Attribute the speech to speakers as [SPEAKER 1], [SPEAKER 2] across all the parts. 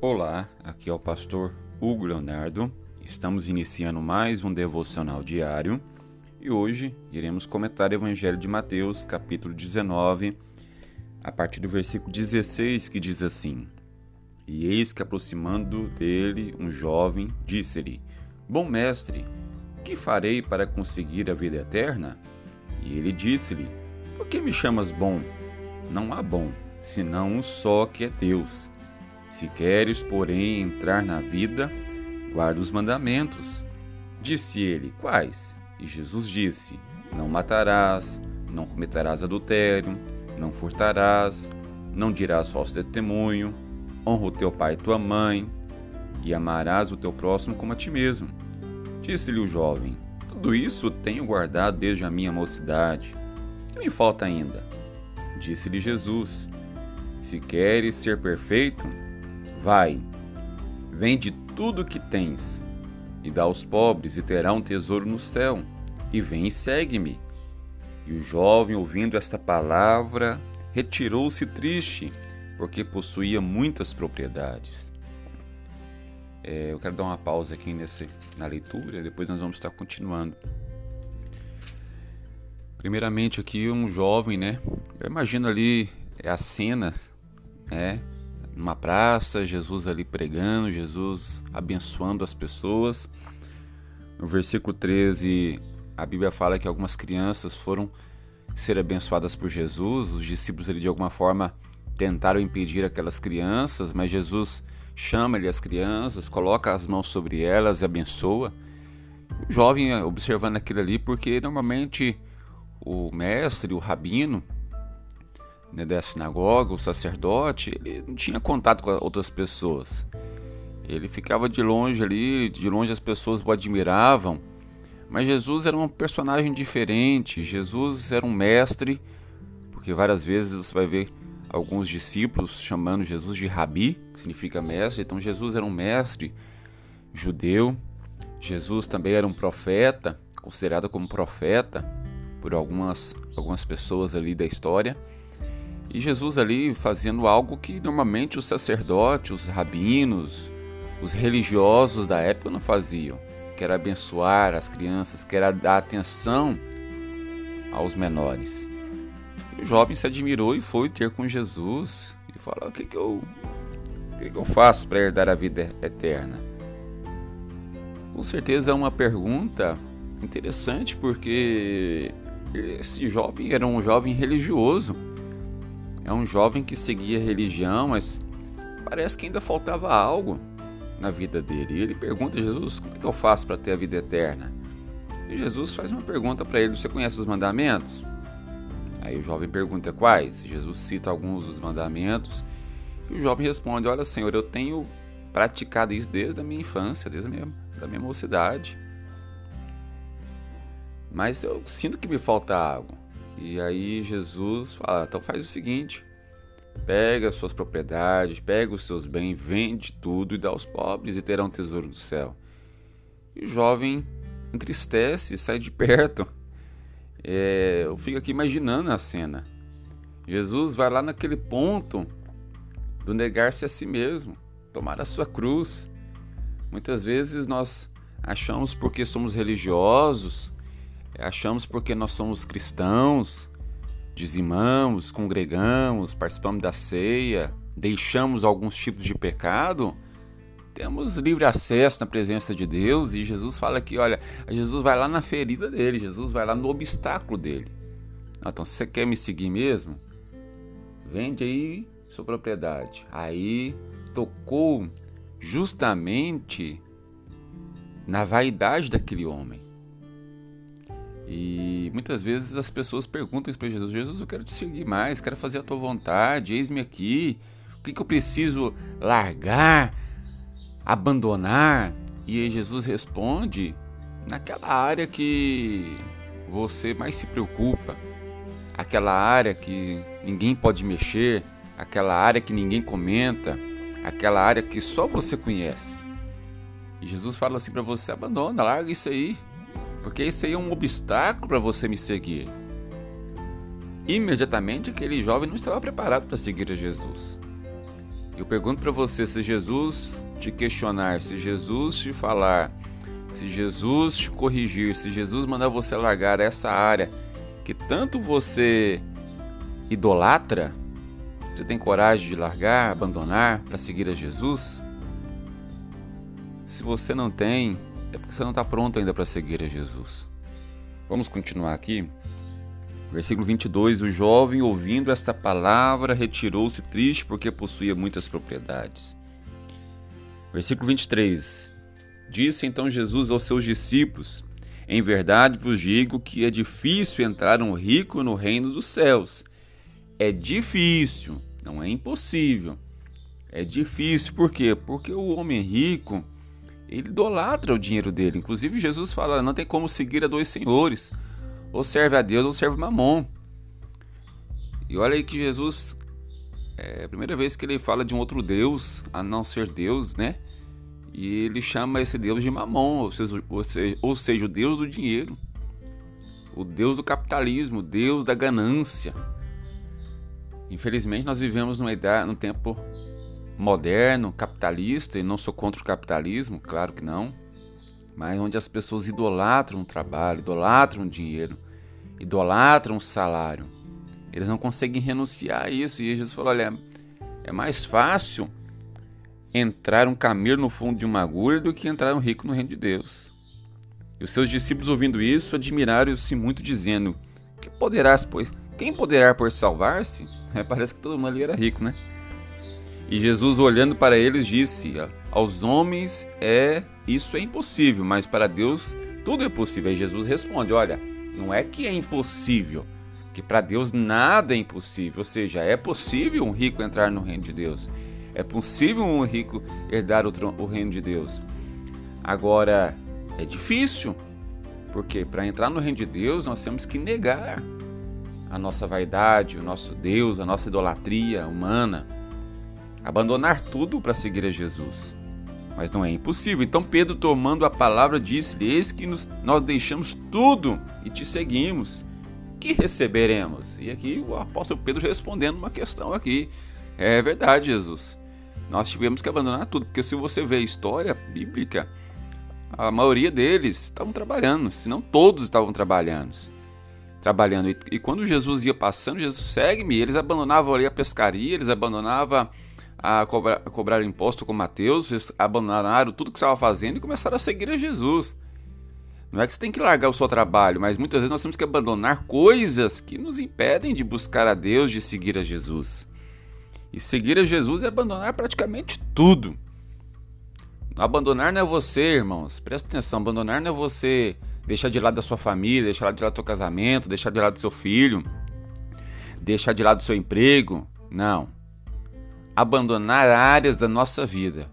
[SPEAKER 1] Olá, aqui é o pastor Hugo Leonardo. Estamos iniciando mais um devocional diário e hoje iremos comentar o Evangelho de Mateus, capítulo 19, a partir do versículo 16, que diz assim: E eis que aproximando dele um jovem, disse-lhe: Bom mestre, que farei para conseguir a vida eterna? E ele disse-lhe: Por que me chamas bom? Não há bom, senão um só que é Deus. Se queres, porém, entrar na vida, guarda os mandamentos. Disse ele: Quais? E Jesus disse: Não matarás, não cometerás adultério, não furtarás, não dirás falso testemunho, honra o teu pai e tua mãe, e amarás o teu próximo como a ti mesmo. Disse-lhe o jovem: Tudo isso tenho guardado desde a minha mocidade. Que me falta ainda? Disse-lhe Jesus: Se queres ser perfeito, vai, vende tudo o que tens e dá aos pobres, e terá um tesouro no céu. E vem e segue-me. E o jovem, ouvindo esta palavra, retirou-se triste, porque possuía muitas propriedades. É, eu quero dar uma pausa aqui nesse, na leitura, depois nós vamos estar continuando. Primeiramente aqui um jovem, né? Eu imagino ali é a cena, né? Numa praça, Jesus ali pregando, Jesus abençoando as pessoas. No versículo 13, a Bíblia fala que algumas crianças foram ser abençoadas por Jesus. Os discípulos ali de alguma forma tentaram impedir aquelas crianças, mas Jesus chama-lhe as crianças, coloca as mãos sobre elas e abençoa. O jovem observando aquilo ali, porque normalmente o mestre, o rabino né, da sinagoga, o sacerdote, ele não tinha contato com outras pessoas. Ele ficava de longe ali, de longe as pessoas o admiravam. Mas Jesus era um personagem diferente. Jesus era um mestre, porque várias vezes você vai ver alguns discípulos chamando Jesus de Rabi, que significa mestre. Então Jesus era um mestre judeu. Jesus também era um profeta, considerado como profeta por algumas, algumas pessoas ali da história. E Jesus ali fazendo algo que normalmente os sacerdotes, os rabinos, os religiosos da época não faziam, que era abençoar as crianças, que era dar atenção aos menores. O jovem se admirou e foi ter com Jesus e falou: O que, que, eu, o que, que eu faço para herdar a vida eterna? Com certeza é uma pergunta interessante porque esse jovem era um jovem religioso. É um jovem que seguia a religião, mas parece que ainda faltava algo na vida dele. E ele pergunta a Jesus: Como é que eu faço para ter a vida eterna? E Jesus faz uma pergunta para ele: Você conhece os mandamentos? Aí o jovem pergunta quais? Jesus cita alguns dos mandamentos e o jovem responde: Olha, Senhor, eu tenho praticado isso desde a minha infância, desde a minha, da minha mocidade. Mas eu sinto que me falta algo. E aí Jesus fala: então faz o seguinte: pega as suas propriedades, pega os seus bens, vende tudo e dá aos pobres e terá um tesouro do céu. E o jovem entristece sai de perto. É, eu fico aqui imaginando a cena. Jesus vai lá naquele ponto do negar-se a si mesmo, tomar a sua cruz. Muitas vezes nós achamos porque somos religiosos, achamos porque nós somos cristãos, dizimamos, congregamos, participamos da ceia, deixamos alguns tipos de pecado, temos livre acesso na presença de Deus e Jesus fala que, olha, Jesus vai lá na ferida dele, Jesus vai lá no obstáculo dele. Então, se você quer me seguir mesmo, vende aí sua propriedade. Aí tocou justamente na vaidade daquele homem. E muitas vezes as pessoas perguntam para Jesus: Jesus, eu quero te seguir mais, quero fazer a tua vontade, eis-me aqui. O que, que eu preciso largar, abandonar? E aí Jesus responde naquela área que você mais se preocupa, aquela área que ninguém pode mexer, aquela área que ninguém comenta, aquela área que só você conhece. E Jesus fala assim para você: abandona, larga isso aí porque isso aí é um obstáculo para você me seguir. Imediatamente aquele jovem não estava preparado para seguir a Jesus. Eu pergunto para você se Jesus te questionar, se Jesus te falar, se Jesus te corrigir, se Jesus mandar você largar essa área que tanto você idolatra, você tem coragem de largar, abandonar para seguir a Jesus? Se você não tem, é porque você não está pronto ainda para seguir a Jesus. Vamos continuar aqui. Versículo 22: O jovem, ouvindo esta palavra, retirou-se triste porque possuía muitas propriedades. Versículo 23: Disse então Jesus aos seus discípulos: Em verdade vos digo que é difícil entrar um rico no reino dos céus. É difícil, não é impossível. É difícil, por quê? Porque o homem rico, ele idolatra o dinheiro dele. Inclusive, Jesus fala: não tem como seguir a dois senhores ou serve a Deus ou serve Mamon. E olha aí que Jesus é a primeira vez que ele fala de um outro Deus, a não ser Deus, né? E ele chama esse Deus de Mamon, ou seja, ou seja, ou seja o Deus do dinheiro, o Deus do capitalismo, o Deus da ganância. Infelizmente, nós vivemos numa idade, num tempo moderno, capitalista, e não sou contra o capitalismo, claro que não mas onde as pessoas idolatram o trabalho, idolatram o dinheiro, idolatram o salário. Eles não conseguem renunciar a isso. E Jesus falou: olha, é mais fácil entrar um camelo no fundo de uma agulha do que entrar um rico no reino de Deus. E os seus discípulos, ouvindo isso, admiraram-se muito, dizendo: que poderás, pois, quem poderá por salvar-se? É, parece que todo mundo ali era rico, né? E Jesus, olhando para eles, disse: Aos homens é isso é impossível, mas para Deus tudo é possível. E Jesus responde: Olha, não é que é impossível, que para Deus nada é impossível. Ou seja, é possível um rico entrar no reino de Deus. É possível um rico herdar o, o reino de Deus. Agora, é difícil, porque para entrar no reino de Deus nós temos que negar a nossa vaidade, o nosso Deus, a nossa idolatria humana, abandonar tudo para seguir a Jesus mas não é impossível. Então Pedro, tomando a palavra, disse-lhe: Eis que nos, nós deixamos tudo e te seguimos. Que receberemos? E aqui o apóstolo Pedro respondendo uma questão aqui. É verdade, Jesus. Nós tivemos que abandonar tudo, porque se você vê a história bíblica, a maioria deles estavam trabalhando, se não todos estavam trabalhando. Trabalhando. E, e quando Jesus ia passando, Jesus segue-me, eles abandonavam ali a pescaria, eles abandonavam a cobrar, a cobrar imposto com Mateus, eles abandonaram tudo que estava fazendo e começaram a seguir a Jesus. Não é que você tem que largar o seu trabalho, mas muitas vezes nós temos que abandonar coisas que nos impedem de buscar a Deus, de seguir a Jesus. E seguir a Jesus é abandonar praticamente tudo. Abandonar não é você, irmãos. Presta atenção, abandonar não é você deixar de lado a sua família, deixar de lado do seu casamento, deixar de lado do seu filho, deixar de lado do seu emprego. Não abandonar áreas da nossa vida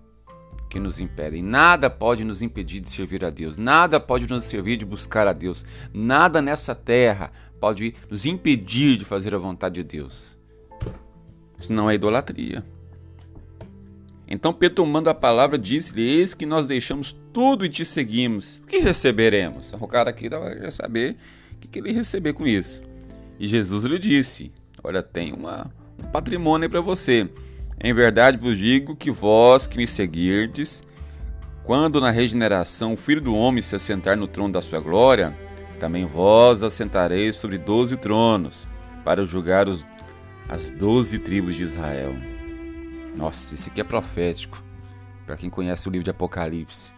[SPEAKER 1] que nos impedem. Nada pode nos impedir de servir a Deus, nada pode nos servir de buscar a Deus, nada nessa terra pode nos impedir de fazer a vontade de Deus. Senão é idolatria. Então Pedro, tomando a palavra, disse-lhe: Eis que nós deixamos tudo e te seguimos. O que receberemos? O cara aqui vai saber o que ele receber com isso. E Jesus lhe disse: Olha, tem uma, um patrimônio para você. Em verdade vos digo que vós que me seguirdes, quando na regeneração o Filho do Homem se assentar no trono da sua glória, também vós assentareis sobre doze tronos, para julgar os, as doze tribos de Israel. Nossa, isso aqui é profético, para quem conhece o livro de Apocalipse.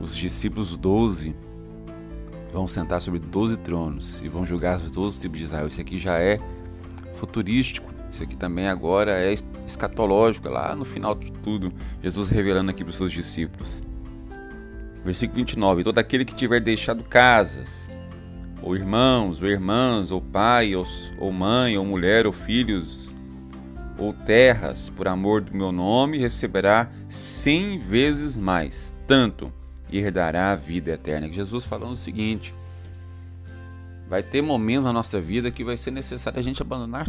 [SPEAKER 1] Os discípulos doze vão sentar sobre doze tronos e vão julgar as doze tribos de Israel. Isso aqui já é futurístico isso aqui também agora é escatológico, é lá no final de tudo, Jesus revelando aqui para os seus discípulos. Versículo 29: Todo aquele que tiver deixado casas, ou irmãos, ou irmãs, ou pai, ou, ou mãe, ou mulher, ou filhos, ou terras, por amor do meu nome, receberá cem vezes mais, tanto, e herdará a vida eterna. Jesus falando o seguinte: vai ter momentos na nossa vida que vai ser necessário a gente abandonar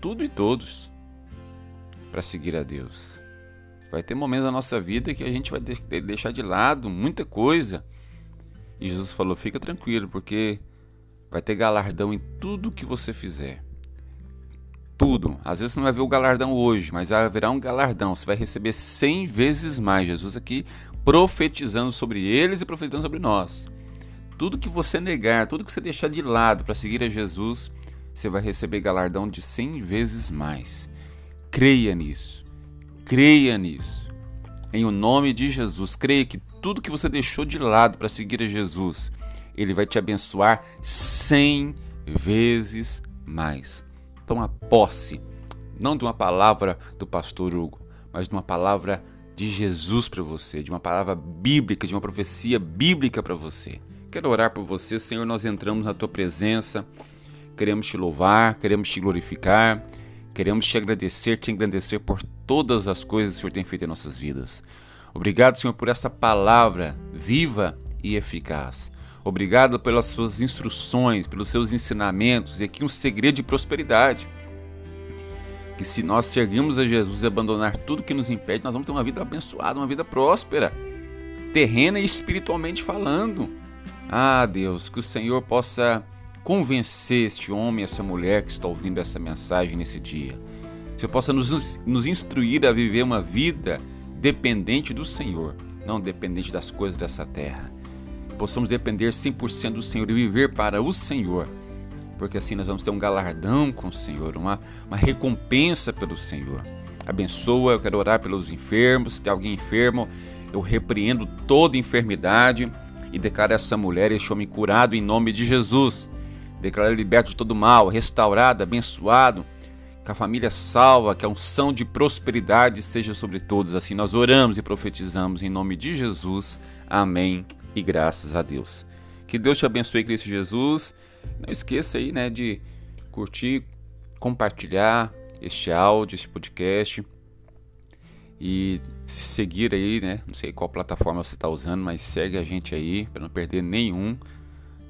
[SPEAKER 1] tudo e todos para seguir a Deus. Vai ter momentos da nossa vida que a gente vai deixar de lado muita coisa. E Jesus falou: fica tranquilo, porque vai ter galardão em tudo que você fizer. tudo. Às vezes você não vai ver o galardão hoje, mas haverá um galardão. Você vai receber cem vezes mais. Jesus aqui profetizando sobre eles e profetizando sobre nós. Tudo que você negar, tudo que você deixar de lado para seguir a Jesus, você vai receber galardão de cem vezes mais. Creia nisso. Creia nisso. Em o nome de Jesus, creia que tudo que você deixou de lado para seguir a Jesus, ele vai te abençoar cem vezes mais. Toma posse, não de uma palavra do pastor Hugo, mas de uma palavra de Jesus para você, de uma palavra bíblica, de uma profecia bíblica para você. Quero orar por você, Senhor. Nós entramos na tua presença, queremos te louvar, queremos te glorificar, queremos te agradecer, te engrandecer por todas as coisas que o Senhor tem feito em nossas vidas. Obrigado, Senhor, por essa palavra viva e eficaz. Obrigado pelas suas instruções, pelos seus ensinamentos e aqui um segredo de prosperidade. Que se nós seguirmos a Jesus e abandonar tudo que nos impede, nós vamos ter uma vida abençoada, uma vida próspera, terrena e espiritualmente falando. Ah, Deus, que o Senhor possa convencer este homem, essa mulher que está ouvindo essa mensagem nesse dia. Que você possa nos, nos instruir a viver uma vida dependente do Senhor, não dependente das coisas dessa terra possamos depender 100% do Senhor e viver para o Senhor, porque assim nós vamos ter um galardão com o Senhor, uma, uma recompensa pelo Senhor. Abençoa, eu quero orar pelos enfermos, se tem alguém enfermo, eu repreendo toda enfermidade e declaro essa mulher, este homem curado em nome de Jesus. Declaro liberto de todo mal, restaurado, abençoado, que a família salva, que a unção de prosperidade esteja sobre todos. Assim nós oramos e profetizamos em nome de Jesus. Amém e graças a Deus. Que Deus te abençoe, Cristo Jesus. Não esqueça aí, né, de curtir, compartilhar este áudio, este podcast e se seguir aí, né? Não sei qual plataforma você está usando, mas segue a gente aí para não perder nenhum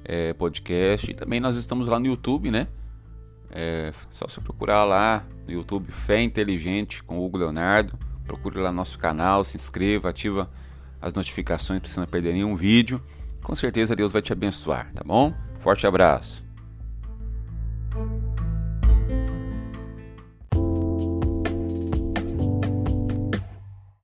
[SPEAKER 1] é, podcast. E também nós estamos lá no YouTube, né? É só você procurar lá no YouTube Fé Inteligente com Hugo Leonardo. Procure lá nosso canal, se inscreva, ativa as notificações para você não perder nenhum vídeo. Com certeza Deus vai te abençoar, tá bom? Forte abraço.